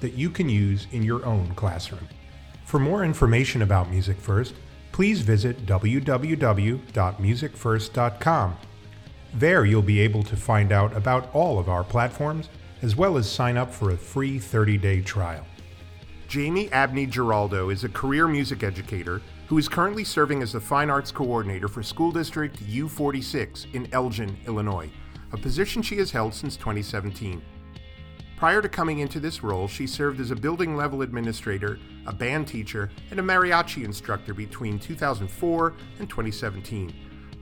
that you can use in your own classroom. For more information about Music First, please visit www.musicfirst.com. There you'll be able to find out about all of our platforms as well as sign up for a free 30 day trial. Jaimie Abney Giraldo is a career music educator who is currently serving as the Fine Arts Coordinator for School District U46 in Elgin, Illinois, a position she has held since 2017. Prior to coming into this role, she served as a building level administrator, a band teacher, and a mariachi instructor between 2004 and 2017.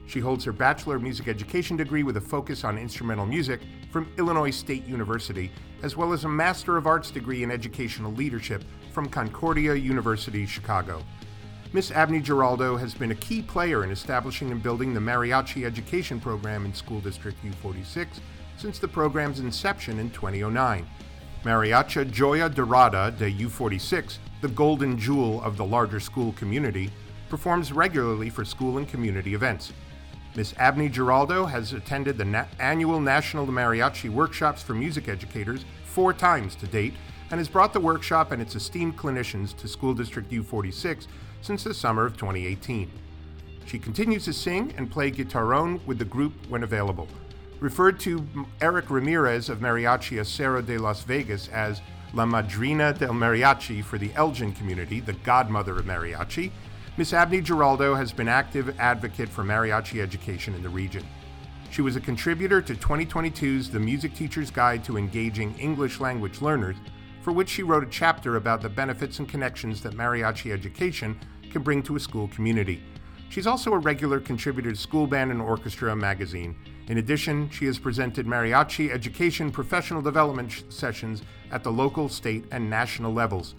She holds her Bachelor of Music Education degree with a focus on instrumental music from Illinois State University, as well as a Master of Arts degree in Educational Leadership from Concordia University, Chicago. Miss Abney Giraldo has been a key player in establishing and building the Mariachi Education Program in School District U46 since the program's inception in 2009. Mariachi Joya Dorada de U46, the golden jewel of the larger school community, performs regularly for school and community events. Miss Abney Giraldo has attended the na- annual National Mariachi Workshops for Music Educators four times to date and has brought the workshop and its esteemed clinicians to School District U46 since the summer of 2018. She continues to sing and play guitarrón with the group when available. Referred to Eric Ramirez of Mariachi Acero de Las Vegas as La Madrina del Mariachi for the Elgin community, the godmother of mariachi, Miss Abney Giraldo has been active advocate for mariachi education in the region. She was a contributor to 2022's The Music Teacher's Guide to Engaging English Language Learners, for which she wrote a chapter about the benefits and connections that mariachi education can bring to a school community. She's also a regular contributor to School Band and Orchestra magazine. In addition, she has presented mariachi education professional development sessions at the local, state, and national levels.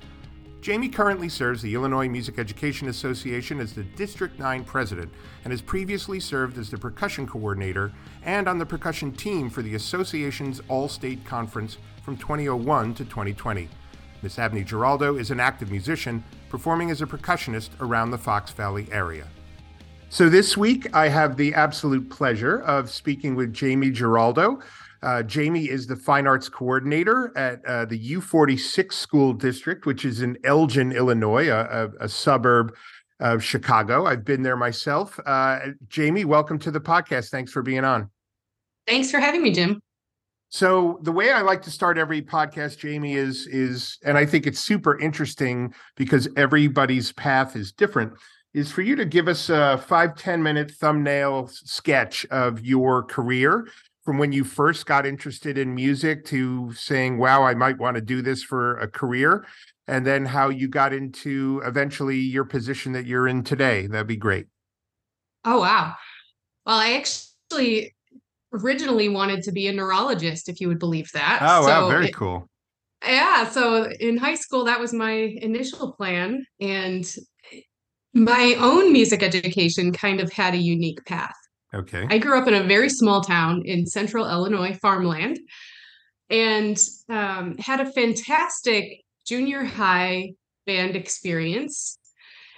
Jaimie currently serves the Illinois Music Education Association as the District 9 president and has previously served as the percussion coordinator and on the percussion team for the association's All State Conference from 2001 to 2020. Miss Abney Giraldo is an active musician, performing as a percussionist around the Fox Valley area. So this week, I have the absolute pleasure of speaking with Jaimie Giraldo. Uh, Jaimie is the fine arts coordinator at uh, the U46 School District, which is in Elgin, Illinois, a, a, a suburb of Chicago. I've been there myself. Uh, Jaimie, welcome to the podcast. Thanks for being on. Thanks for having me, Jim. So the way I like to start every podcast, Jaimie, is is, and I think it's super interesting because everybody's path is different. Is for you to give us a five ten minute thumbnail sketch of your career from when you first got interested in music to saying, wow, I might want to do this for a career, and then how you got into eventually your position that you're in today. That'd be great. Oh, wow. Well, I actually originally wanted to be a neurologist, if you would believe that. Oh, wow. Very it, cool. Yeah. So in high school, that was my initial plan. And my own music education kind of had a unique path. Okay. I grew up in a very small town in central Illinois, farmland, and um, had a fantastic junior high band experience.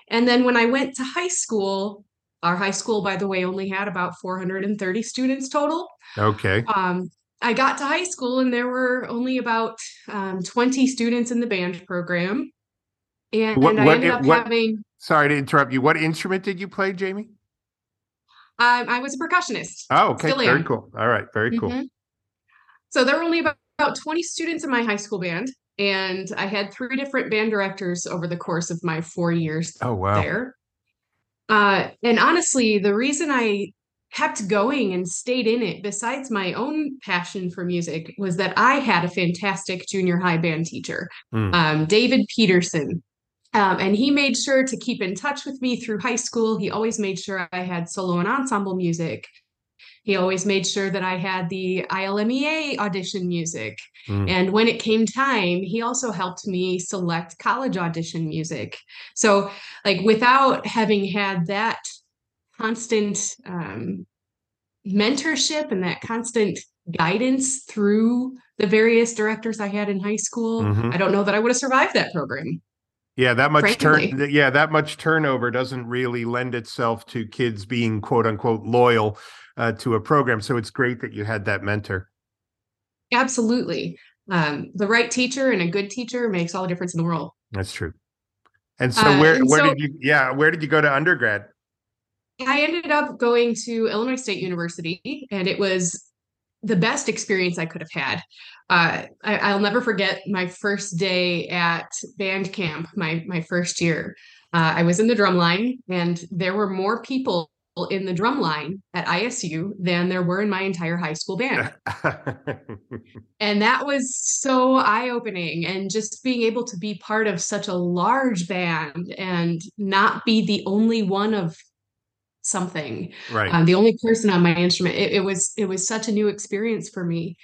And then when I went to high school, our high school, by the way, only had about 430 students total. Okay. Um, I got to high school and there were only about um, 20 students in the band program. And, what, and I ended up what, having. Sorry to interrupt you. What instrument did you play, Jaimie? Um, I was a percussionist. Oh, okay. Still very am. cool. All right. Very cool. Mm-hmm. So there were only about, about 20 students in my high school band. And I had three different band directors over the course of my four years oh, wow. there. Uh, and honestly, the reason I kept going and stayed in it, besides my own passion for music, was that I had a fantastic junior high band teacher, mm. um, David Peterson. Um, and he made sure to keep in touch with me through high school. He always made sure I had solo and ensemble music. He always made sure that I had the ILMEA audition music. Mm. And when it came time, he also helped me select college audition music. So, like, without having had that constant um, mentorship and that constant guidance through the various directors I had in high school, mm-hmm. I don't know that I would have survived that program. Yeah, that much turn yeah, that much turnover doesn't really lend itself to kids being quote unquote loyal uh, to a program. So it's great that you had that mentor. Absolutely. Um, the right teacher and a good teacher makes all the difference in the world. That's true. And so uh, where and where so, did you yeah, where did you go to undergrad? I ended up going to Illinois State University and it was the best experience I could have had. Uh, I, will never forget my first day at band camp, my my first year. Uh, I was in the drum line, and there were more people in the drum line at ISU than there were in my entire high school band. and that was so eye opening. And just being able to be part of such a large band and not be the only one of something. Right. Um, the only person on my instrument it, it, was it was such a new experience for me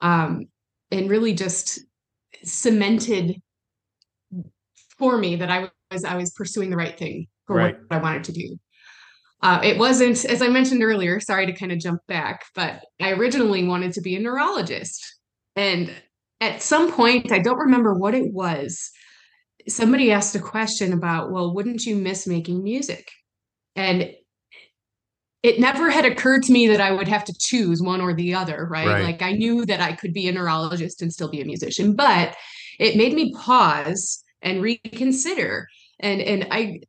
um, and really just cemented for me that i was i was pursuing the right thing for right. what i wanted to do. Uh, it wasn't as i mentioned earlier sorry to kind of jump back but i originally wanted to be a neurologist. And at some point i don't remember what it was somebody asked a question about well wouldn't you miss making music? And it never had occurred to me that I would have to choose one or the other, right? right? Like I knew that I could be a neurologist and still be a musician, but it made me pause and reconsider. And and I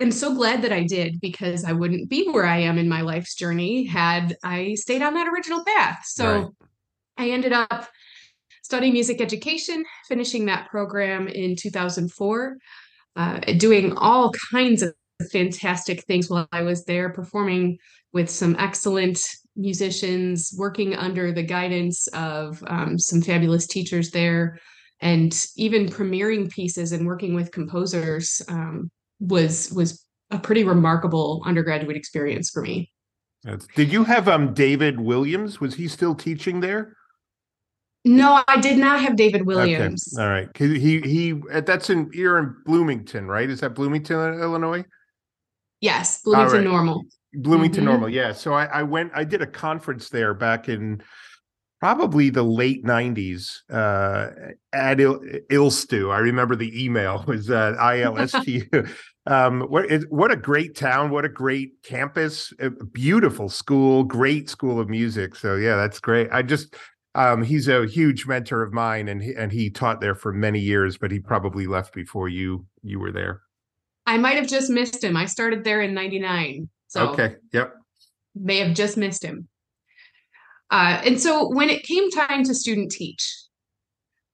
am so glad that I did because I wouldn't be where I am in my life's journey had I stayed on that original path. So right. I ended up studying music education, finishing that program in 2004, uh, doing all kinds of fantastic things while I was there, performing with some excellent musicians, working under the guidance of um, some fabulous teachers there, and even premiering pieces and working with composers um, was was a pretty remarkable undergraduate experience for me. Did you have um David Williams? Was he still teaching there? No, I did not have David Williams. Okay. All right. He he that's in you're in Bloomington, right? Is that Bloomington, Illinois? Yes, Bloomington right. Normal. Bloomington mm-hmm. Normal, yeah. So I, I, went, I did a conference there back in probably the late 90s uh, at Il- ILSTU. I remember the email was uh, ILSTU. um, what, it, what a great town, what a great campus, a beautiful school, great school of music. So yeah, that's great. I just, um, he's a huge mentor of mine and he, and he taught there for many years, but he probably left before you, you were there. I might have just missed him. I started there in 99. So okay. Yep. May have just missed him. Uh, and so when it came time to student teach,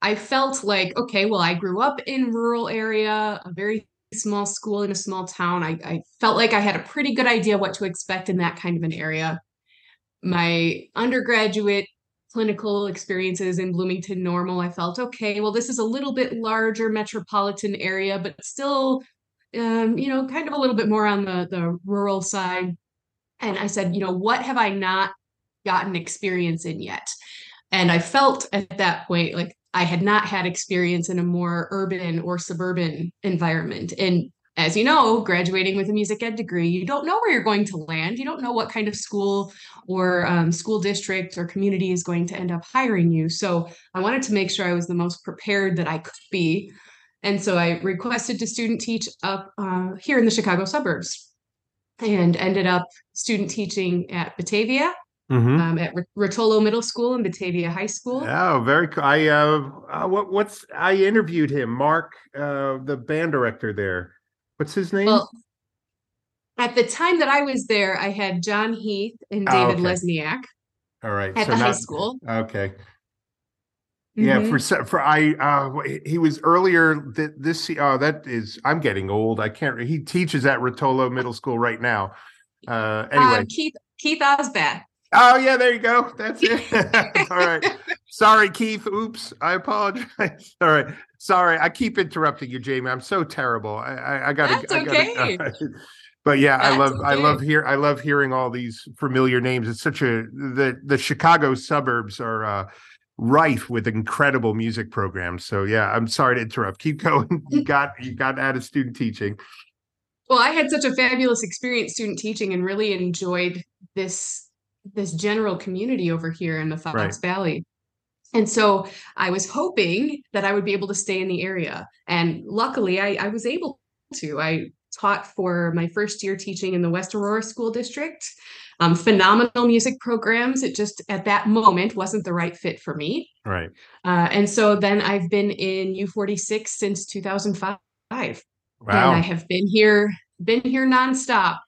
I felt like, okay, well, I grew up in rural area, a very small school in a small town. I, I felt like I had a pretty good idea what to expect in that kind of an area. My undergraduate clinical experiences in Bloomington Normal, I felt, okay, well, this is a little bit larger metropolitan area, but still um, you know, kind of a little bit more on the the rural side. And I said, you know, what have I not gotten experience in yet? And I felt at that point like I had not had experience in a more urban or suburban environment. And as you know, graduating with a music ed degree, you don't know where you're going to land. You don't know what kind of school or um, school district or community is going to end up hiring you. So I wanted to make sure I was the most prepared that I could be and so I requested to student teach up uh, here in the Chicago suburbs and ended up student teaching at Batavia, mm-hmm. um, at Rotolo Middle School and Batavia High School. Oh, very cool. I, uh, uh, what, what's, I interviewed him, Mark, uh, the band director there. What's his name? Well, at the time that I was there, I had John Heath and David oh, okay. Lesniak. All right. At so the not, high school. Okay. Yeah, mm-hmm. for for I uh he was earlier that this uh that is I'm getting old. I can't he teaches at Rotolo Middle School right now. Uh anyway. Uh, Keith Keith Osbeth. Oh yeah, there you go. That's it. All right. Sorry, Keith. Oops. I apologize. All right. Sorry. I keep interrupting you, Jaimie. I'm so terrible. I I, I gotta That's I okay. Gotta, But yeah, That's I love okay. I love hear I love hearing all these familiar names. It's such a the the Chicago suburbs are uh rife with incredible music programs. So yeah, I'm sorry to interrupt. Keep going. You got you got out of student teaching. Well, I had such a fabulous experience student teaching and really enjoyed this this general community over here in the Fox right. Valley. And so I was hoping that I would be able to stay in the area. And luckily I, I was able to. I taught for my first year teaching in the West Aurora School District. Um, phenomenal music programs. It just at that moment wasn't the right fit for me. Right. Uh, and so then I've been in U46 since 2005. Wow. And I have been here, been here nonstop.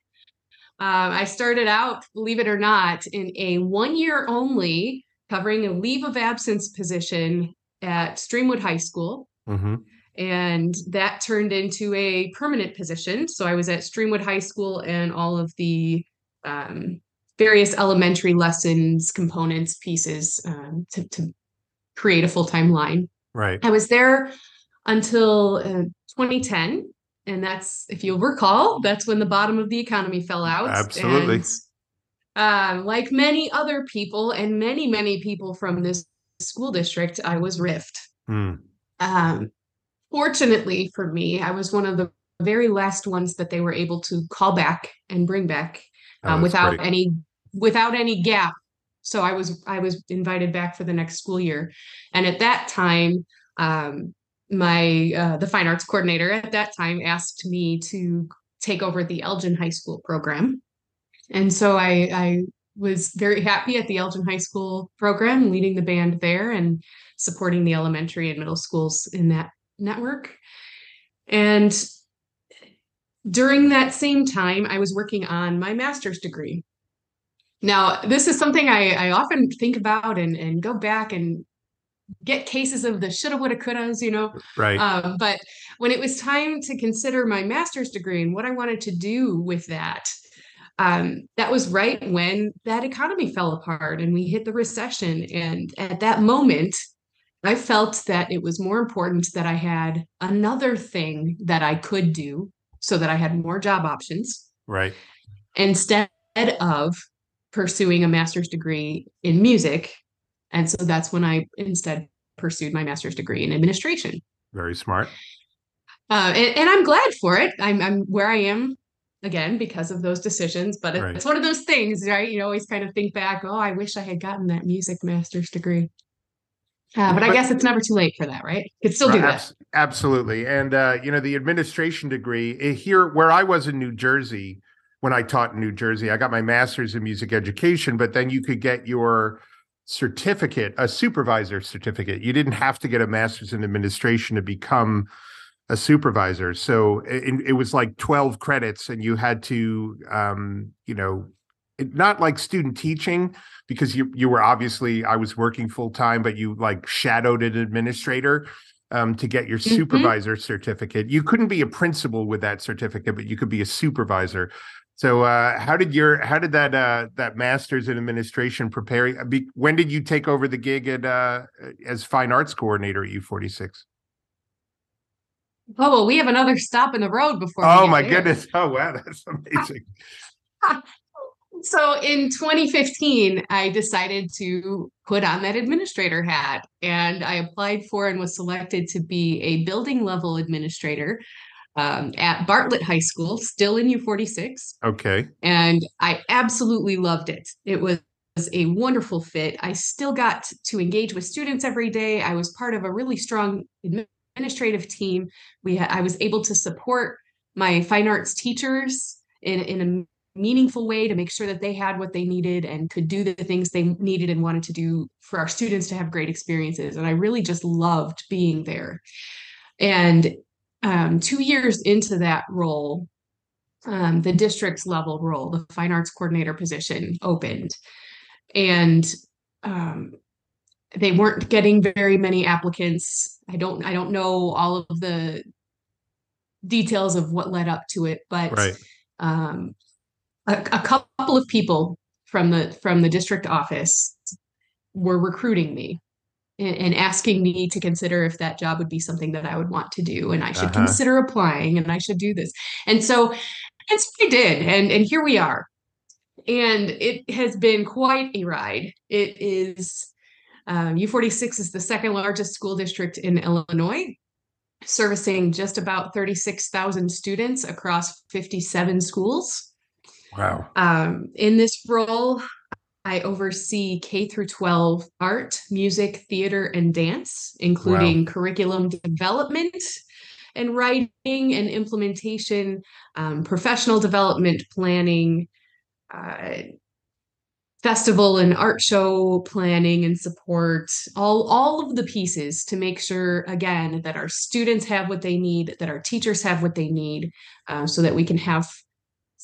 Uh, I started out, believe it or not, in a one year only covering a leave of absence position at Streamwood High School. Mm-hmm. And that turned into a permanent position. So I was at Streamwood High School and all of the um, various elementary lessons, components, pieces um, to, to, create a full time line. Right. I was there until uh, 2010. And that's, if you'll recall, that's when the bottom of the economy fell out. Absolutely. And, um, like many other people and many, many people from this school district, I was riffed. Mm. Um, fortunately for me, I was one of the very last ones that they were able to call back and bring back oh, um, without great. any without any gap. So I was I was invited back for the next school year, and at that time, um, my uh, the fine arts coordinator at that time asked me to take over the Elgin High School program, and so I I was very happy at the Elgin High School program, leading the band there and supporting the elementary and middle schools in that network. And during that same time, I was working on my master's degree. Now, this is something I, I often think about and, and go back and get cases of the shoulda, woulda, couldas, you know. Right. Um, but when it was time to consider my master's degree and what I wanted to do with that, um, that was right when that economy fell apart and we hit the recession. And at that moment, I felt that it was more important that I had another thing that I could do so that I had more job options. Right. Instead of pursuing a master's degree in music. And so that's when I instead pursued my master's degree in administration. Very smart. Uh, and, and, I'm glad for it. I'm, I'm where I am again because of those decisions. But right. it's one of those things, right? You always kind of think back, oh, I wish I had gotten that music master's degree. Uh, but, but, I guess it's never too late for that, right? You could still do that. Absolutely. And, uh, you know, the administration degree eh, here where I was in New Jersey, when I taught in New Jersey, I got my master's in music education, but then you could get your certificate, a supervisor certificate. You didn't have to get a master's in administration to become a supervisor. So it, it was like 12 credits and you had to, um, you know, not like student teaching because you you were obviously I was working full time, but you like shadowed an administrator um, to get your mm-hmm. supervisor certificate. You couldn't be a principal with that certificate, but you could be a supervisor. So uh, how did your how did that uh, that master's in administration prepare? When did you take over the gig at uh, as fine arts coordinator at U46? Oh well, we have another stop in the road before. Oh my there. goodness! Oh wow, that's amazing. so in 2015, I decided to put on that administrator hat and I applied for and was selected to be a building level administrator um, at Bartlett High School, still in U46. Okay. And I absolutely loved it. It was a wonderful fit. I still got to engage with students every day. I was part of a really strong administrative team. We I was able to support my fine arts teachers in, in a meaningful way to make sure that they had what they needed and could do the things they needed and wanted to do for our students to have great experiences. And I really just loved being there. And um, two years into that role, um, the district's level role, the fine arts coordinator position opened. And um, they weren't getting very many applicants. I don't I don't know all of the details of what led up to it, but right. um, a, a couple of people from the from the district office were recruiting me and, and, asking me to consider if that job would be something that I would want to do and I should uh-huh. consider applying and I should do this. And so And so I did, and and here we are. And it has been quite a ride. It is um, U46 is the second largest school district in Illinois, servicing just about 36,000 students across 57 schools. Wow. Um, in this role, I oversee K through 12 art, music, theater, and dance, including wow. curriculum development and writing and implementation, um, professional development planning, uh, festival and art show planning and support all all of the pieces to make sure again that our students have what they need that our teachers have what they need uh, so that we can have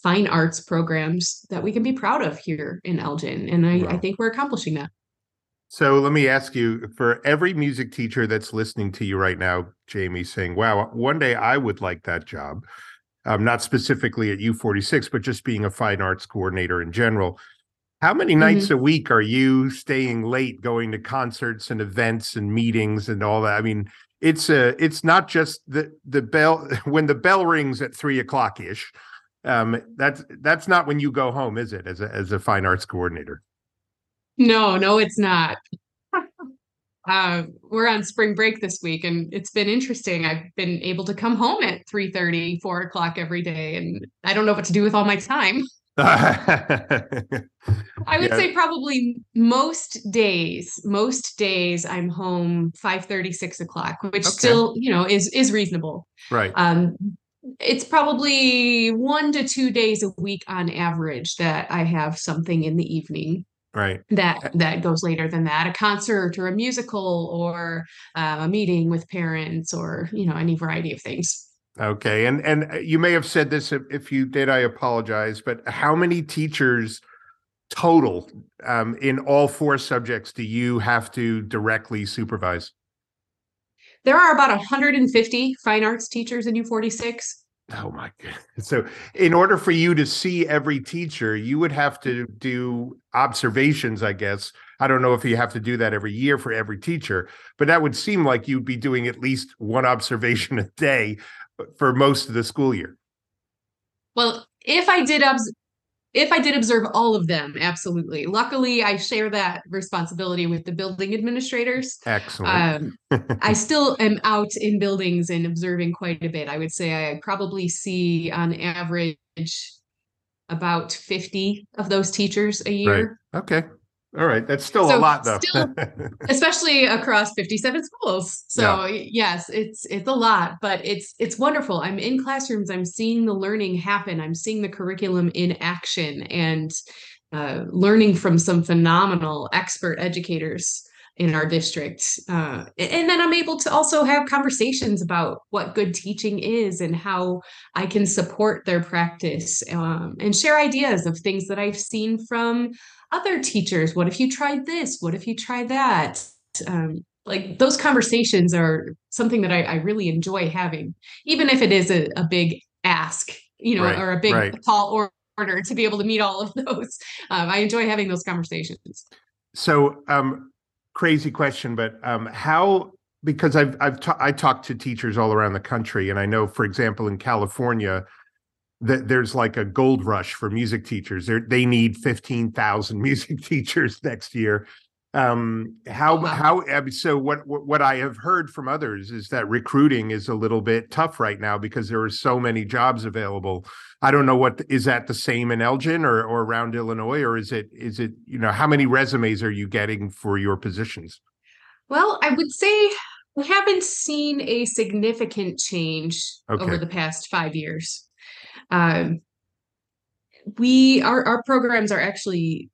fine arts programs that we can be proud of here in elgin and I. I think we're accomplishing that so let me ask you for every music teacher that's listening to you right now jaimie saying wow one day i would like that job um, not specifically at u46 but just being a fine arts coordinator in general how many nights mm-hmm. a week are you staying late going to concerts and events and meetings and all that? I mean, it's a it's not just the the bell when the bell rings at three o'clock ish. Um, that's that's not when you go home, is it? As a as a fine arts coordinator. No, no, it's not. uh, we're on spring break this week, and it's been interesting. I've been able to come home at 3 30, 4 o'clock every day, and I don't know what to do with all my time. I would yeah. say probably most days, most days I'm home 5 30, 6 o'clock, which okay. still, you know, is is reasonable. Right. Um it's probably one to two days a week on average that I have something in the evening right that that goes later than that a concert or a musical or uh, a meeting with parents or you know any variety of things Okay, and and uh, you may have said this. If you did, I apologize. But how many teachers total um, in all four subjects do you have to directly supervise? There are about 150 fine arts teachers in U46. Oh my god! So, in order for you to see every teacher, you would have to do observations, I guess. I don't know if you have to do that every year for every teacher, but that would seem like you'd be doing at least one observation a day uh, for most of the school year. Well, if I did obs- if I did observe all of them, absolutely. Luckily, I share that responsibility with the building administrators. Excellent. Um, I still am out in buildings and observing quite a bit. I would say I probably see on average about 50 of those teachers a year. Right. Okay. All right, that's still so a lot though. still, especially across 57 schools. So yeah. yes, it's it's a lot, but it's it's wonderful. I'm in classrooms, I'm seeing the learning happen. I'm seeing the curriculum in action and uh, learning from some phenomenal expert educators in our district. Uh, and then I'm able to also have conversations about what good teaching is and how I can support their practice um, and share ideas of things that I've seen from other teachers what if you tried this? What if you tried that? Um, like those conversations are something that I, I, really enjoy having even if it is a, a big ask you know right, or a big right. tall order to be able to meet all of those. Um, i enjoy having those conversations. So um crazy question but um how because i've i've ta- i talked to teachers all around the country and i know for example in california that there's like a gold rush for music teachers. They're, they need 15,000 music teachers next year. Um, how, wow. how, so what, what, what I have heard from others is that recruiting is a little bit tough right now because there are so many jobs available. I don't know what, is that the same in Elgin or, or around Illinois, or is it, is it, you know, how many resumes are you getting for your positions? Well, I would say we haven't seen a significant change okay. over the past five years. Um, we our our programs are actually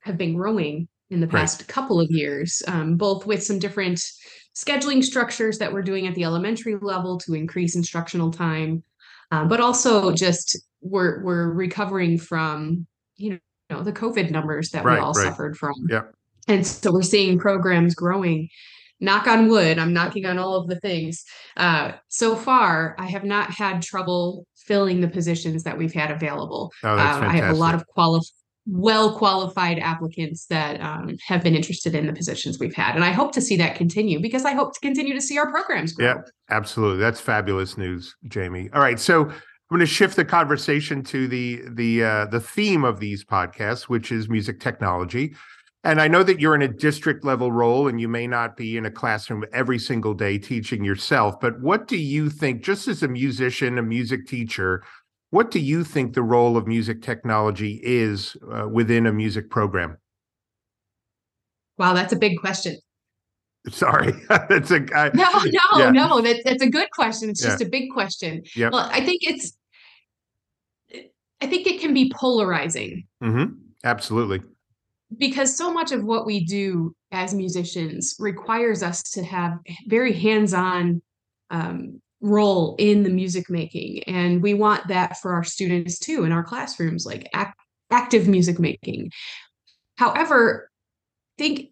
have been growing in the past right. couple of years, um, both with some different scheduling structures that we're doing at the elementary level to increase instructional time, um, but also just we're we're recovering from you know the COVID numbers that right, we all right. suffered from. Yeah. And so we're seeing programs growing knock on wood i'm knocking on all of the things uh, so far i have not had trouble filling the positions that we've had available. Oh, that's uh, i have a lot of qualified well qualified applicants that um, have been interested in the positions we've had and i hope to see that continue because i hope to continue to see our programs grow. Yeah absolutely. That's fabulous news jaimie. All right so I'm going to shift the conversation to the the uh, the theme of these podcasts, which is music technology. And I know that you're in a district level role and you may not be in a classroom every single day teaching yourself, but what do you think, just as a musician, a music teacher, what do you think the role of music technology is uh, within a music program? Wow, that's a big question. Sorry, that's a I, no, no, yeah. no. That, that's a good question. It's just a big question. Yeah. Well, I think it's, I think it can be polarizing. Mm-hmm. Absolutely because so much of what we do as musicians requires us to have very hands-on um, role in the music making and we want that for our students too in our classrooms like act- active music making however i think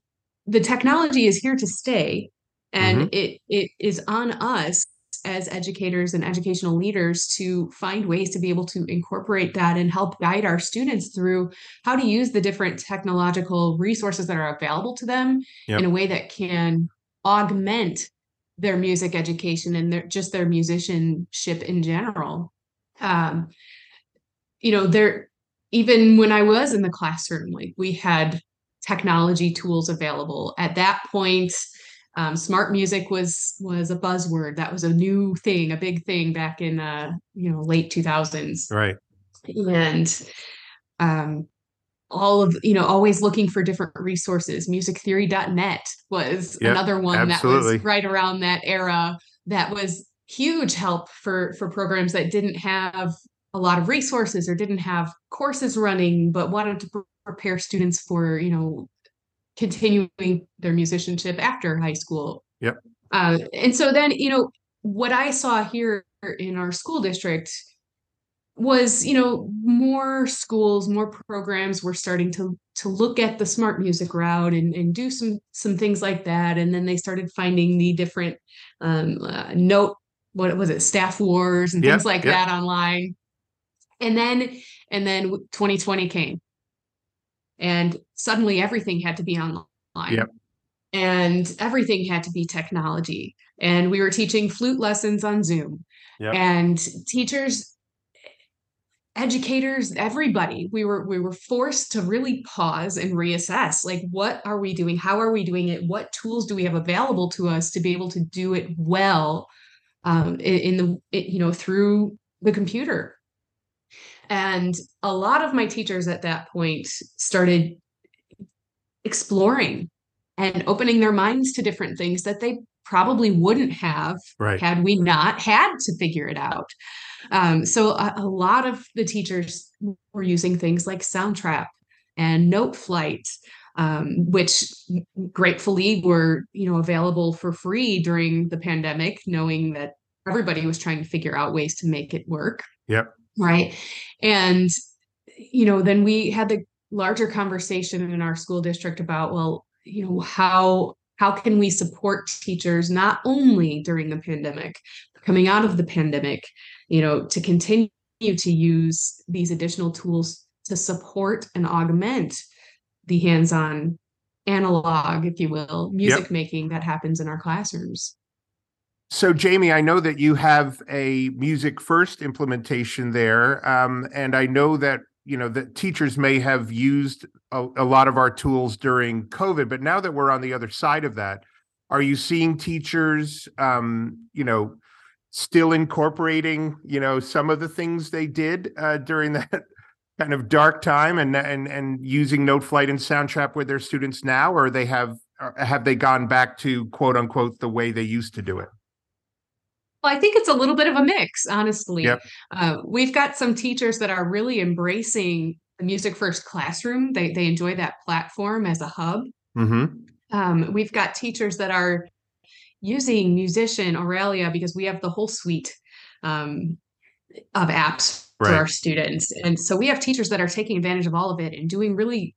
the technology is here to stay and mm-hmm. it it is on us as educators and educational leaders to find ways to be able to incorporate that and help guide our students through how to use the different technological resources that are available to them yep. in a way that can augment their music education and their just their musicianship in general um, you know there even when i was in the classroom like we had technology tools available at that point um, smart music was was a buzzword. That was a new thing a big thing back in uh you know late 2000s right. And um all of you know always looking for different resources. musictheory.net was yep, another one absolutely. that was right around that era that was huge help for for programs that didn't have a lot of resources or didn't have courses running but wanted to prepare students for you know continuing their musicianship after high school. Yep. Uh, and so then, you know, what I saw here in our school district was, you know, more schools, more programs were starting to to look at the smart music route and, and do some some things like that. And then they started finding the different um, uh, note, what was it, staff wars and yep, things like yep. that online. And then and then 2020 came and suddenly everything had to be online. Yep. and everything had to be technology. And we were teaching flute lessons on zoom. Yep. and teachers educators everybody we were we were forced to really pause and reassess like what are we doing? How are we doing it? What tools do we have available to us to be able to do it well um, in, in the it, you know through the computer? And a lot of my teachers at that point started exploring and opening their minds to different things that they probably wouldn't have right. had we not had to figure it out. Um, so a, a, lot of the teachers were using things like Soundtrap and Noteflight, um, which gratefully were you know available for free during the pandemic, knowing that everybody was trying to figure out ways to make it work. Yep right and you know then we had the larger conversation in our school district about well you know how how can we support teachers not only during the pandemic coming out of the pandemic you know to continue to use these additional tools to support and augment the hands-on analog if you will music yep. making that happens in our classrooms so, Jaimie, I know that you have a music first implementation there, um, and I know that you know that teachers may have used a, a, lot of our tools during COVID, but now that we're on the other side of that, are you seeing teachers, um, you know, still incorporating, you know, some of the things they did uh, during that kind of dark time, and and and using Noteflight and Soundtrap with their students now, or they have have they gone back to quote unquote the way they used to do it? Well, I think it's a little bit of a mix, honestly. Yep. Uh, we've got some teachers that are really embracing the Music First classroom. They they enjoy that platform as a hub. Mm-hmm. Um, we've got teachers that are using Musition Auralia because we have the whole suite um, of apps right. for our students, and so we have teachers that are taking advantage of all of it and doing really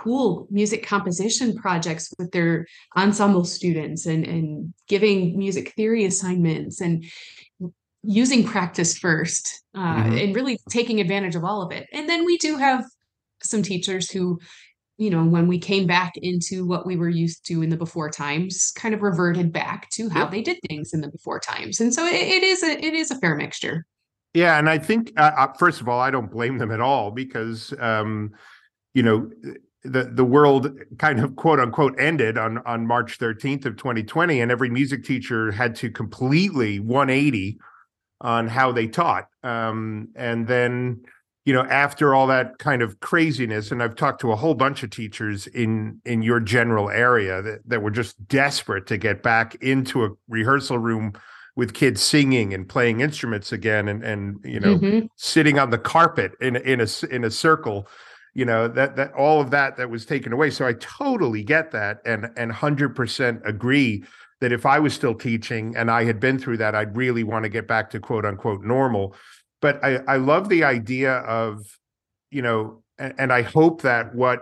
cool music composition projects with their ensemble students and, and giving music theory assignments and using practice first uh, mm-hmm. and really taking advantage of all of it. And then we do have some teachers who, you know, when we came back into what we were used to in the before times, kind of reverted back to how yep. they did things in the before times. And so it, it is a it is a fair mixture. Yeah, and I think uh, uh, first of all, I don't blame them at all because um, you know the the world kind of quote unquote ended on on March 13th of 2020 and every music teacher had to completely 180 on how they taught um, and then you know after all that kind of craziness and I've talked to a whole bunch of teachers in in your general area that, that were just desperate to get back into a rehearsal room with kids singing and playing instruments again and and you know mm-hmm. sitting on the carpet in in a in a circle you know that that all of that that was taken away. So i totally get that and and 100% agree that if i was still teaching and i had been through that i'd really want to get back to quote unquote normal. But i i love the idea of you know and, and i hope that what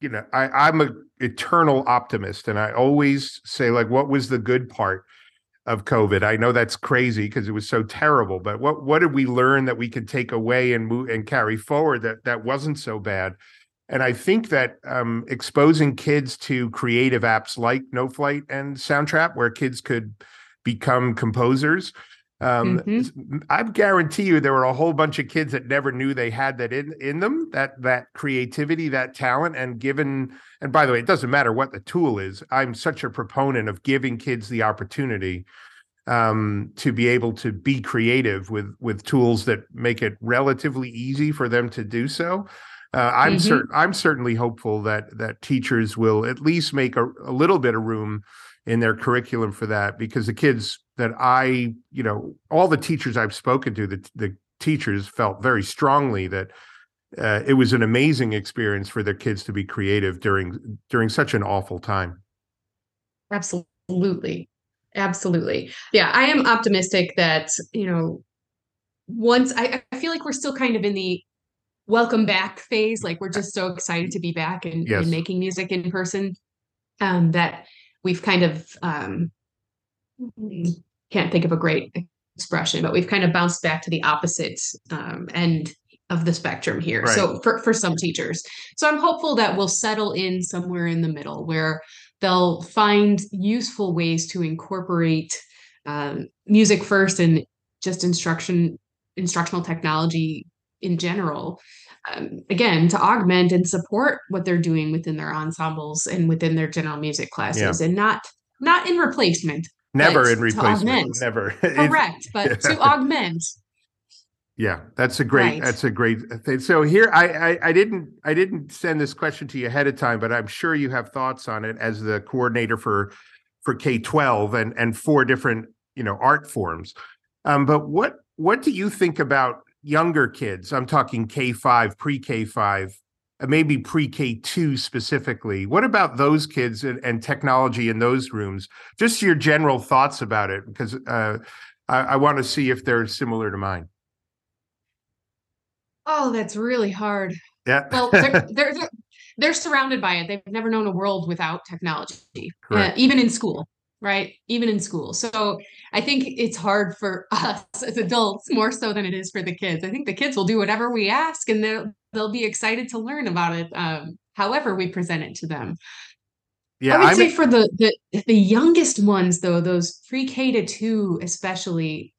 you know i i'm a eternal optimist and i always say like what was the good part of COVID. I know that's crazy because it was so terrible, but what what did we learn that we could take away and move and carry forward that that wasn't so bad? And I think that um, exposing kids to creative apps like Noteflight and Soundtrap, where kids could become composers, um, mm-hmm. I guarantee you there were a whole bunch of kids that never knew they had that in in them that that creativity, that talent, and given. And by the way, it doesn't matter what the tool is. I'm such a proponent of giving kids the opportunity um, to be able to be creative with with tools that make it relatively easy for them to do so. Uh, I'm mm-hmm. I'm certainly hopeful that that teachers will at least make a, a little bit of room in their curriculum for that because the kids that I, you know, all the teachers I've spoken to, the the teachers felt very strongly that uh, it was an amazing experience for their kids to be creative during during such an awful time. Absolutely. Absolutely. Yeah, I am optimistic that, you know, once I, I feel like we're still kind of in the welcome back phase. Like we're just so excited to be back and, yes. and making music in person. Um, that we've kind of um, can't think of a great expression, but we've kind of bounced back to the opposite um, end of the spectrum here. Right. So for for some teachers, so I'm hopeful that we'll settle in somewhere in the middle where they'll find useful ways to incorporate um, music first and just instruction instructional technology in general um, again to augment and support what they're doing within their ensembles and within their general music classes yeah. and not not in replacement never in replacement never. Correct but yeah. to augment. Yeah that's a great right. that's a great thing. So here I, I i didn't i didn't send this question to you ahead of time but i'm sure you have thoughts on it as the coordinator for for k-12 and and four different you know art forms. Um but what what do you think about younger kids, I'm talking K5, pre K5, uh, maybe pre K2 specifically. What about those kids and, and, technology in those rooms? Just your general thoughts about it, because uh, I, I want to see if they're similar to mine. Oh, that's really hard. Yeah. well, they're, they're, they're, surrounded by it. They've never known a world without technology, uh, even in school right? Even in school. So I think it's hard for us as adults more so than it is for the kids. I think the kids will do whatever we ask and they'll they'll be excited to learn about it, um, however we present it to them. Yeah, I would I'm say for the, the the youngest ones though, those pre K to two especially,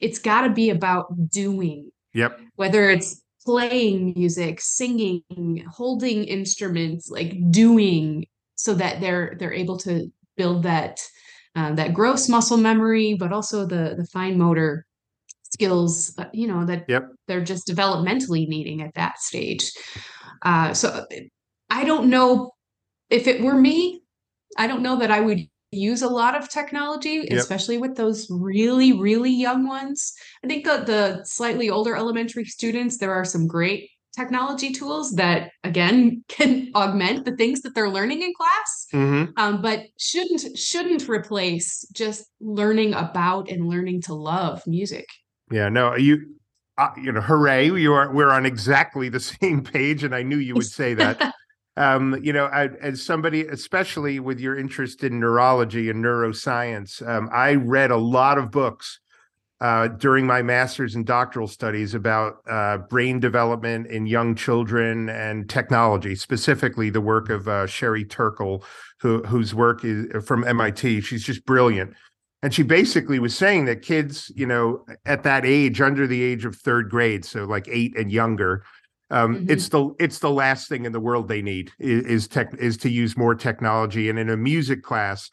it's got to be about doing. Yep. Whether it's playing music, singing, holding instruments, like doing so that they're they're able to build that uh, that gross muscle memory, but also the the fine motor skills, uh, you know, that yep. they're just developmentally needing at that stage. Uh, so I don't know if it were me, I don't know that I would use a lot of technology, yep. especially with those really, really young ones. I think that the slightly older elementary students, there are some great technology tools that again can augment the things that they're learning in class mm-hmm. um, but shouldn't shouldn't replace just learning about and learning to love music yeah no you uh, you know hooray you are we're on exactly the same page and i knew you would say that um, you know I, as somebody especially with your interest in neurology and neuroscience um, i read a lot of books uh, during my master's and doctoral studies about uh, brain development in young children and technology, specifically the work of uh, Sherry Turkle, who, whose work is from MIT. She's just brilliant. And she basically was saying that kids, you know, at that age, under the age of third grade, so like eight and younger, um, mm-hmm. it's the it's the last thing in the world they need is, is tech is to use more technology. And in a music class,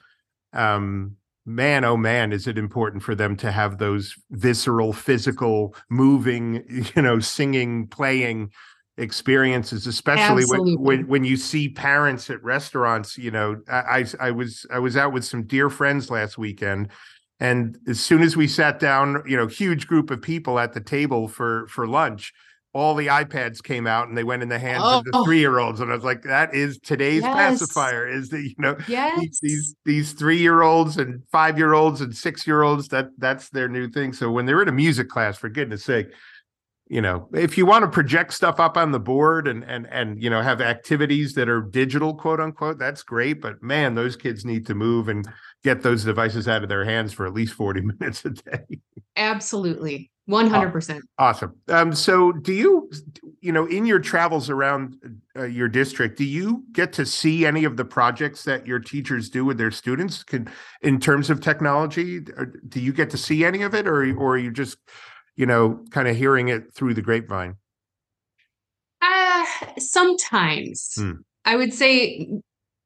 um, man, oh man, is it important for them to have those visceral, physical, moving, you know, singing, playing experiences especially when, when when you see parents at restaurants you know I, I was i was out with some dear friends last weekend and as soon as we sat down you know huge group of people at the table for for lunch all the iPads came out and they went in the hands oh. of the oh. three year olds. And I was like, that is today's yes. pacifier is that, you know, yes. these, these three year olds and five year olds and six year olds, that that's their new thing. So when they're in a music class, for goodness sake, you know if you want to project stuff up on the board and and and you know have activities that are digital quote unquote that's great but man those kids need to move and get those devices out of their hands for at least 40 minutes a day. Absolutely. 100% awesome. Um so do you you know in your travels around uh, your district do you get to see any of the projects that your teachers do with their students? Can in terms of technology do you get to see any of it or or are you just you know, kind of hearing it through the grapevine? Uh, sometimes. Hmm. I would say,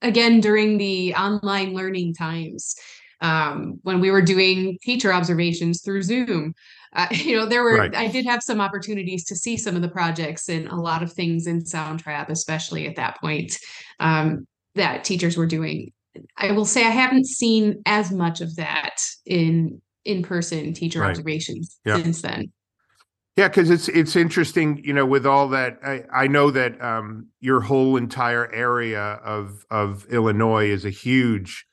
again, during the online learning times, um, when we were doing teacher observations through Zoom, uh, you know, there were, right. I did have some opportunities to see some of the projects and a lot of things in Soundtrap, especially at that point, um, that teachers were doing. I will say I haven't seen as much of that in in-person teacher right. observations yep. since then. Yeah, because it's it's interesting, you know, with all that. I, I know that um, your whole entire area of of Illinois is a huge,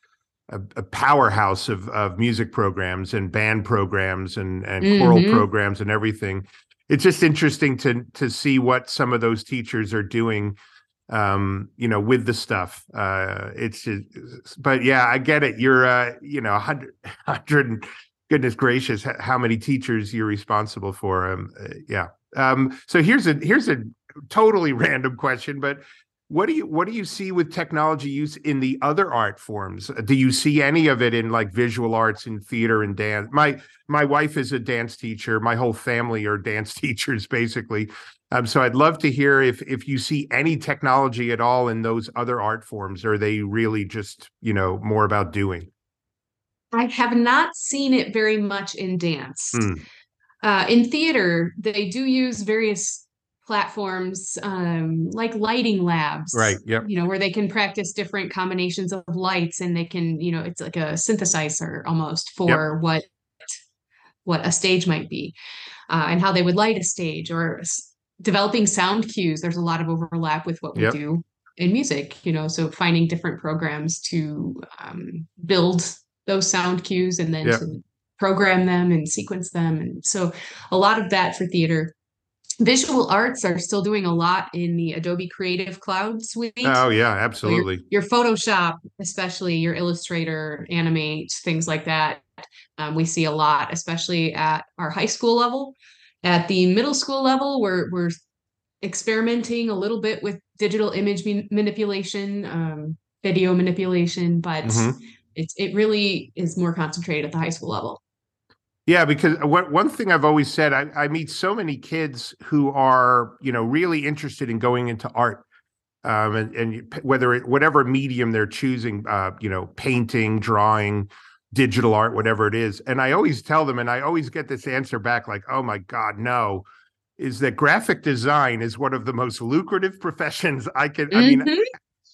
a, a powerhouse of of music programs and band programs and and mm-hmm. choral programs and everything. It's just interesting to to see what some of those teachers are doing, um, you know, with the stuff. Uh, it's just, but yeah, I get it. You're, uh, you know, 100, 100 goodness gracious how many teachers you're responsible for um uh, yeah. Um so here's a here's a totally random question but what do you what do you see with technology use in the other art forms? Do you see any of it in like visual arts and theater and dance my my wife is a dance teacher. My whole family are dance teachers basically. Um, so i'd love to hear if if you see any technology at all in those other art forms or are they really just you know more about doing I have not seen it very much in dance. Mm. Uh, in theater, they do use various platforms um, like lighting labs, right? Yep. You know, where they can practice different combinations of lights, and they can, you know, it's like a synthesizer almost for yep. what what a stage might be, uh, and how they would light a stage, or developing sound cues. There's a lot of overlap with what we yep. do in music, you know. So finding different programs to um, build those sound cues and then to program them and sequence them. And so a lot of that for theater. Visual arts are still doing a lot in the Adobe Creative Cloud suite. Oh yeah, absolutely. So your, your, Photoshop, especially your Illustrator, Animate, things like that. Um, we see a lot, especially at our high school level. At the middle school level, we're we're experimenting a little bit with digital image manipulation, um, video manipulation, but mm-hmm it's it really is more concentrated at the high school level. Yeah, because what, one thing I've always said, I, I, meet so many kids who are, you know, really interested in going into art, um, and, and whether it, whatever medium they're choosing, uh, you know, painting, drawing, digital art, whatever it is. And I always tell them, and I always get this answer back, like, "Oh my God, no." Is that graphic design is one of the most lucrative professions I can. Mm-hmm. I mean, mm-hmm.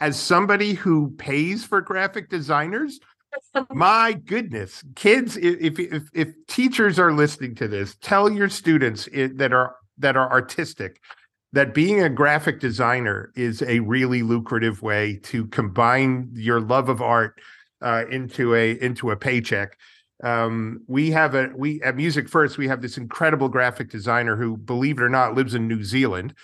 As somebody who pays for graphic designers, my goodness, kids! If, if if teachers are listening to this, tell your students that are that are artistic that being a graphic designer is a really lucrative way to combine your love of art uh, into a into a paycheck. Um, we have a we at MusicFirst we have this incredible graphic designer who, believe it or not, lives in New Zealand.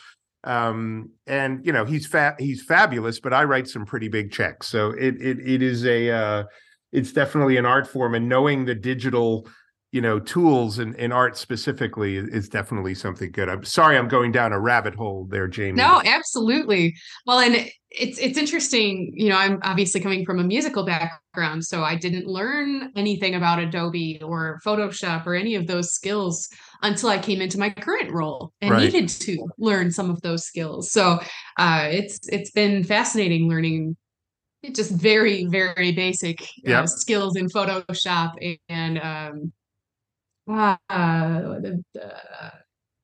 Um, and you know he's fat he's fabulous, but I write some pretty big checks. So it it it is a uh, it's definitely an art form and knowing the digital you know tools in, in art specifically is definitely something good i'm sorry i'm going down a rabbit hole there jaimie no absolutely well and it's it's interesting you know i'm obviously coming from a musical background so i didn't learn anything about adobe or photoshop or any of those skills until i came into my current role and right. needed to learn some of those skills so uh, it's it's been fascinating learning just very very basic yep. uh, skills in photoshop and um, uh, the, the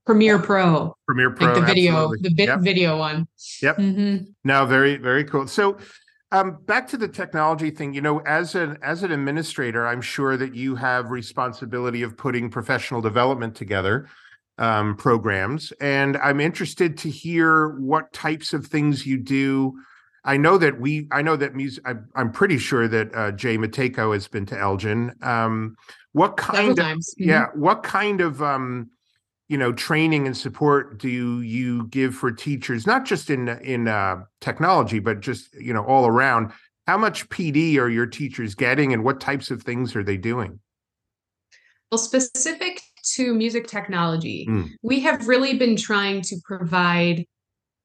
Premiere Pro. Premiere Pro, like the video, absolutely. the vi- yep. video one. Yep. Mm-hmm. No, very, very cool. So, um, back to the technology thing. You know, as an as an administrator, I'm sure that you have responsibility of putting professional development together um, programs, and I'm interested to hear what types of things you do. I know that we, I know that music. I'm, I'm pretty sure that uh, Jay Matejko has been to Elgin. Um, what kind of mm-hmm. yeah? What kind of um, you know training and support do you give for teachers, not just in in uh, technology, but just you know all around? How much PD are your teachers getting, and what types of things are they doing? Well, specific to music technology, mm. we have really been trying to provide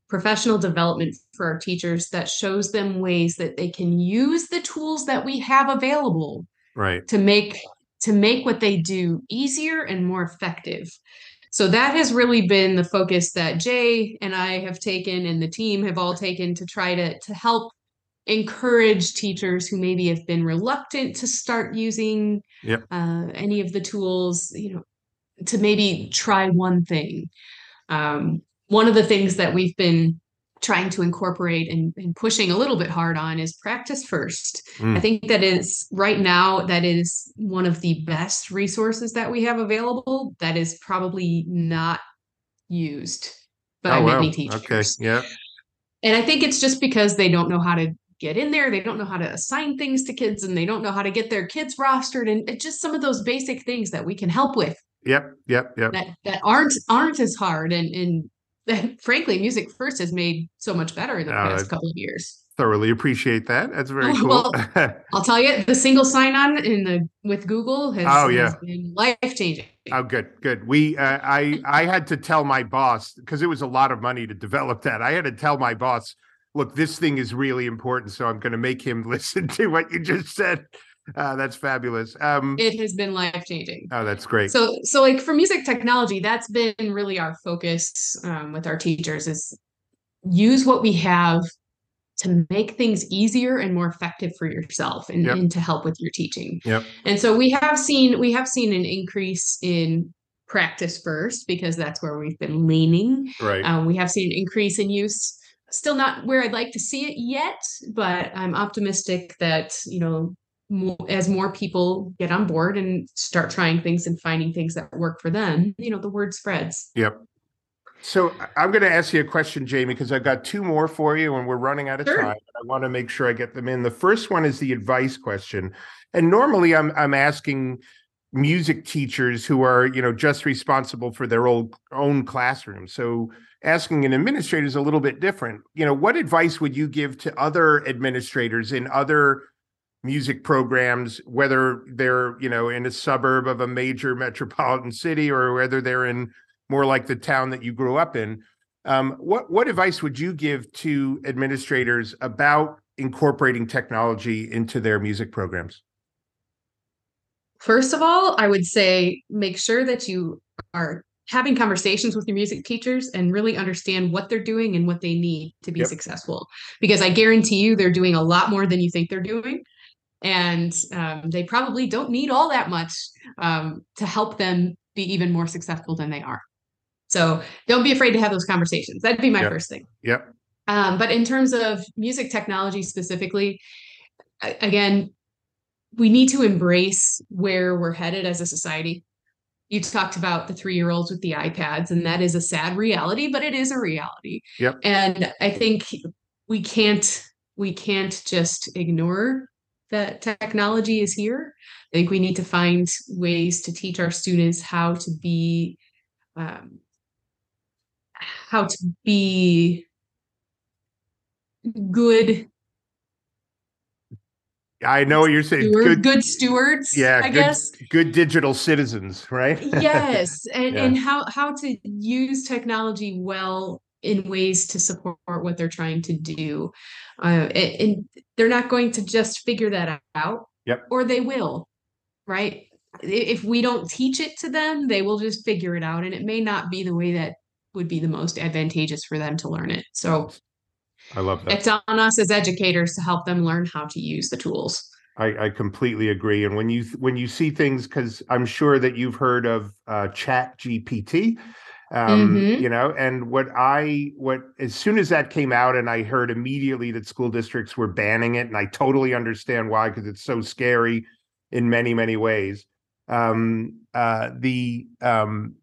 professional development for our teachers that shows them ways that they can use the tools that we have available right to make to make what they do easier and more effective. So that has really been the focus that Jay and I have taken and the team have all taken to try to to help encourage teachers who maybe have been reluctant to start using yep. uh, any of the tools, you know, to maybe try one thing. Um, one of the things that we've been trying to incorporate and, and, pushing a little bit hard on is PracticeFirst. Mm. I think that is right now that is one of the best resources that we have available that is probably not used by oh, many teachers. Okay. Yeah. And I think it's just because they don't know how to get in there, they don't know how to assign things to kids and they don't know how to get their kids rostered and it's just some of those basic things that we can help with. Yep, yep, yep. That that aren't aren't as hard and and frankly MusicFirst has made so much better in the uh, past couple of years. thoroughly appreciate that. That's very cool. Well, i'll tell you the single sign-on in the with google has, oh, yeah. Has been life-changing. Oh good good. We uh, i i had to tell my boss because it was a lot of money to develop that. I had to tell my boss look this thing is really important so i'm going to make him listen to what you just said uh, that's fabulous. Um, it has been life changing. Oh, that's great. So, so like for music technology, that's been really our focus um, with our teachers is use what we have to make things easier and more effective for yourself and, yep. and to help with your teaching. Yep. And so we have seen we have seen an increase in PracticeFirst because that's where we've been leaning. Right. Um, we have seen an increase in use. Still not where I'd like to see it yet, but I'm optimistic that you know more, as more people get on board and start trying things and finding things that work for them, you know, the word spreads. Yep. So I'm going to ask you a question, Jaimie, because I've got two more for you, and we're running out of sure. time. I want to make sure I get them in. The first one is the advice question, and normally I'm I'm asking music teachers who are you know just responsible for their old own classroom. So asking an administrator is a little bit different. You know, what advice would you give to other administrators in other music programs, whether they're, you know, in a suburb of a major metropolitan city or whether they're in more like the town that you grew up in. Um, what what advice would you give to administrators about incorporating technology into their music programs? First of all, I would say make sure that you are having conversations with your music teachers and really understand what they're doing and what they need to be yep. successful. Because I guarantee you they're doing a lot more than you think they're doing and um, they probably don't need all that much um, to help them be even more successful than they are. So don't be afraid to have those conversations. That'd be my yep. first thing. Yep. Um, but in terms of music technology specifically, again, we need to embrace where we're headed as a society. You talked about the three year olds with the iPads, and that is a sad reality, but it is a reality. Yep. And I think we can't we can't just ignore that technology is here. I think we need to find ways to teach our students how to be um, how to be good I know what you're saying. Steward, good, good stewards. Yeah, I good, guess good digital citizens, right? yes, and yeah. and how how to use technology well in ways to support what they're trying to do, uh, and, and they're not going to just figure that out. Yep. Or they will, right? If we don't teach it to them, they will just figure it out, and it may not be the way that would be the most advantageous for them to learn it. So I love that. It's on us as educators to help them learn how to use the tools. I, I completely agree. And when you when you see things, because I'm sure that you've heard of uh, Chat GPT, um, mm-hmm. you know, and what I what as soon as that came out, and I heard immediately that school districts were banning it, and I totally understand why because it's so scary in many many ways. Um, uh, the um,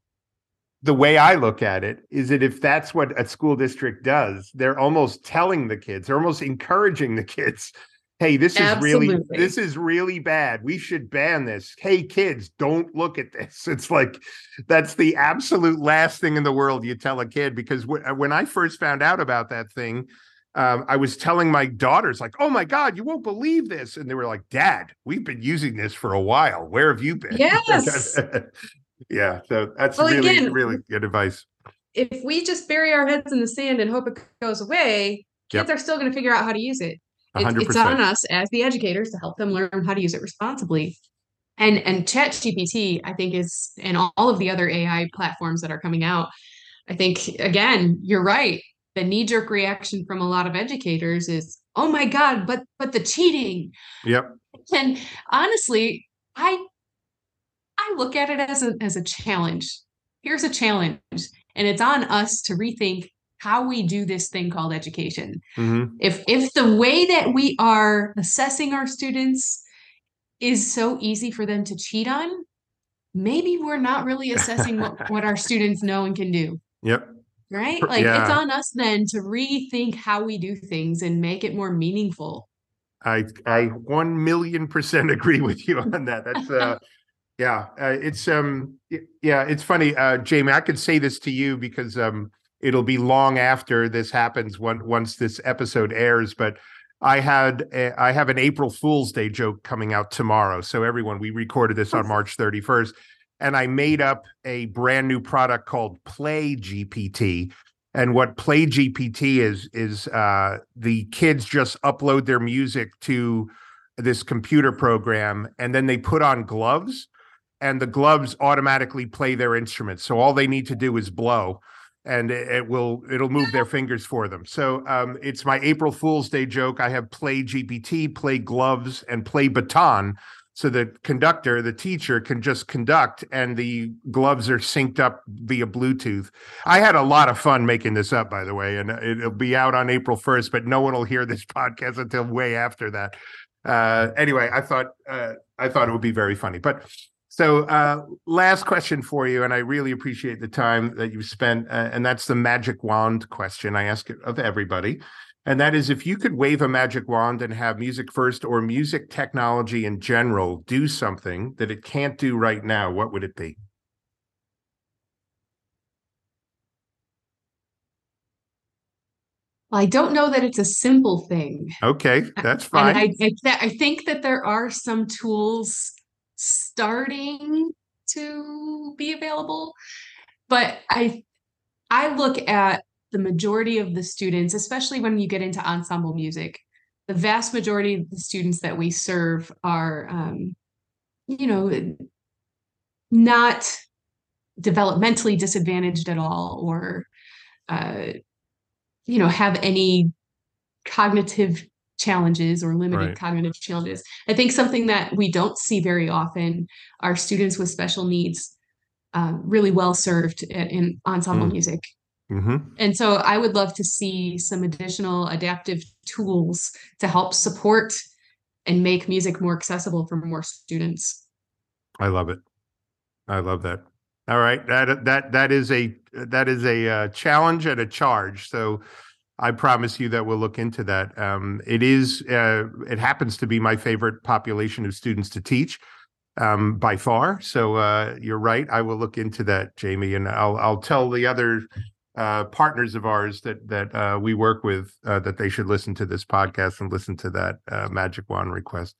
the way I look at it is that if that's what a school district does, they're almost telling the kids, they're almost encouraging the kids, hey, this is really this is really bad. We should ban this. Hey kids, don't look at this. It's like that's the absolute last thing in the world you tell a kid because w- when I first found out about that thing, um, I was telling my daughters, like, oh my God, you won't believe this. And they were like, Dad, we've been using this for a while. Where have you been? Yes. yeah so that's well, really again, really good advice if we just bury our heads in the sand and hope it goes away kids yep. are still going to figure out how to use it it's, it's on us as the educators to help them learn how to use it responsibly. And and chat gpt i think is and all of the other ai platforms that are coming out i think again you're right. The knee-jerk reaction from a lot of educators is oh my god but but the cheating. Yep. And honestly i I look at it as a as a challenge. Here's a challenge, and it's on us to rethink how we do this thing called education. Mm-hmm. If if the way that we are assessing our students is so easy for them to cheat on, maybe we're not really assessing what, what our students know and can do. Yep. Right? Like yeah. it's on us then to rethink how we do things and make it more meaningful. I I one million percent agree with you on that. That's uh yeah, uh, it's um, yeah, it's funny, uh, Jaimie. I could say this to you because um, it'll be long after this happens when, once this episode airs. But I had a, I have an April Fool's Day joke coming out tomorrow. So everyone, we recorded this on March 31st, and I made up a brand new product called Play GPT. And what Play GPT is is uh, the kids just upload their music to this computer program, and then they put on gloves and the gloves automatically play their instruments. So all they need to do is blow and it, will it'll move their fingers for them. So um, it's my April Fool's Day joke. I have play GPT, play gloves, and play baton. So the conductor, the teacher, can just conduct, and the gloves are synced up via Bluetooth. I had a lot of fun making this up, by the way, and it'll be out on April first. But no one will hear this podcast until way after that. Uh, anyway, I thought uh, I thought it would be very funny. But so, uh, last question for you, and I really appreciate the time that you've spent, uh, and that's the magic wand question. I ask it of everybody, and that is if you could wave a magic wand and have MusicFirst or music technology in general do something that it can't do right now, what would it be? I don't know that it's a simple thing. Okay, that's fine. I, I, I think that there are some tools starting to be available but i i look at the majority of the students especially when you get into ensemble music the vast majority of the students that we serve are um, you know not developmentally disadvantaged at all or uh, you know have any cognitive challenges or limited right. cognitive challenges. I think something that we don't see very often are students with special needs uh, really well served in, in ensemble mm. music. Mm-hmm. And so I would love to see some additional adaptive tools to help support and make music more accessible for more students. I love it. I love that. All right, that that that is a that is a uh, challenge and a charge. So I promise you that we'll look into that. Um, it is, uh, it happens to be my favorite population of students to teach um, by far. So uh, you're right. I will look into that, Jaimie, and I'll I'll tell the other uh, partners of ours that that uh, we work with uh, that they should listen to this podcast and listen to that uh, magic wand request.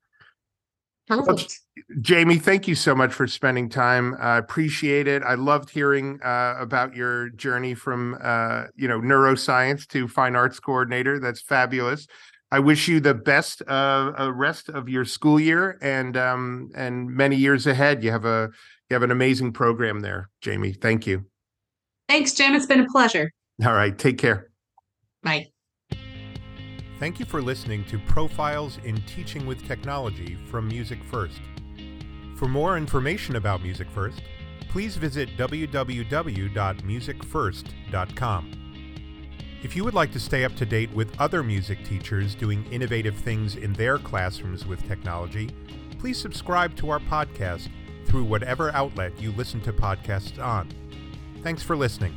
Perfect. Jaimie, thank you so much for spending time. I appreciate it. I loved hearing uh, about your journey from uh, you know neuroscience to fine arts coordinator. That's fabulous. I wish you the best uh, rest of your school year and um, and many years ahead. You have a you have an amazing program there, Jaimie. Thank you. Thanks, Jim. It's been a pleasure. All right. Take care. Bye. Thank you for listening to Profiles in Teaching with Technology from MusicFirst. For more information about MusicFirst, please visit www.musicfirst.com. If you would like to stay up to date with other music teachers doing innovative things in their classrooms with technology, please subscribe to our podcast through whatever outlet you listen to podcasts on. Thanks for listening.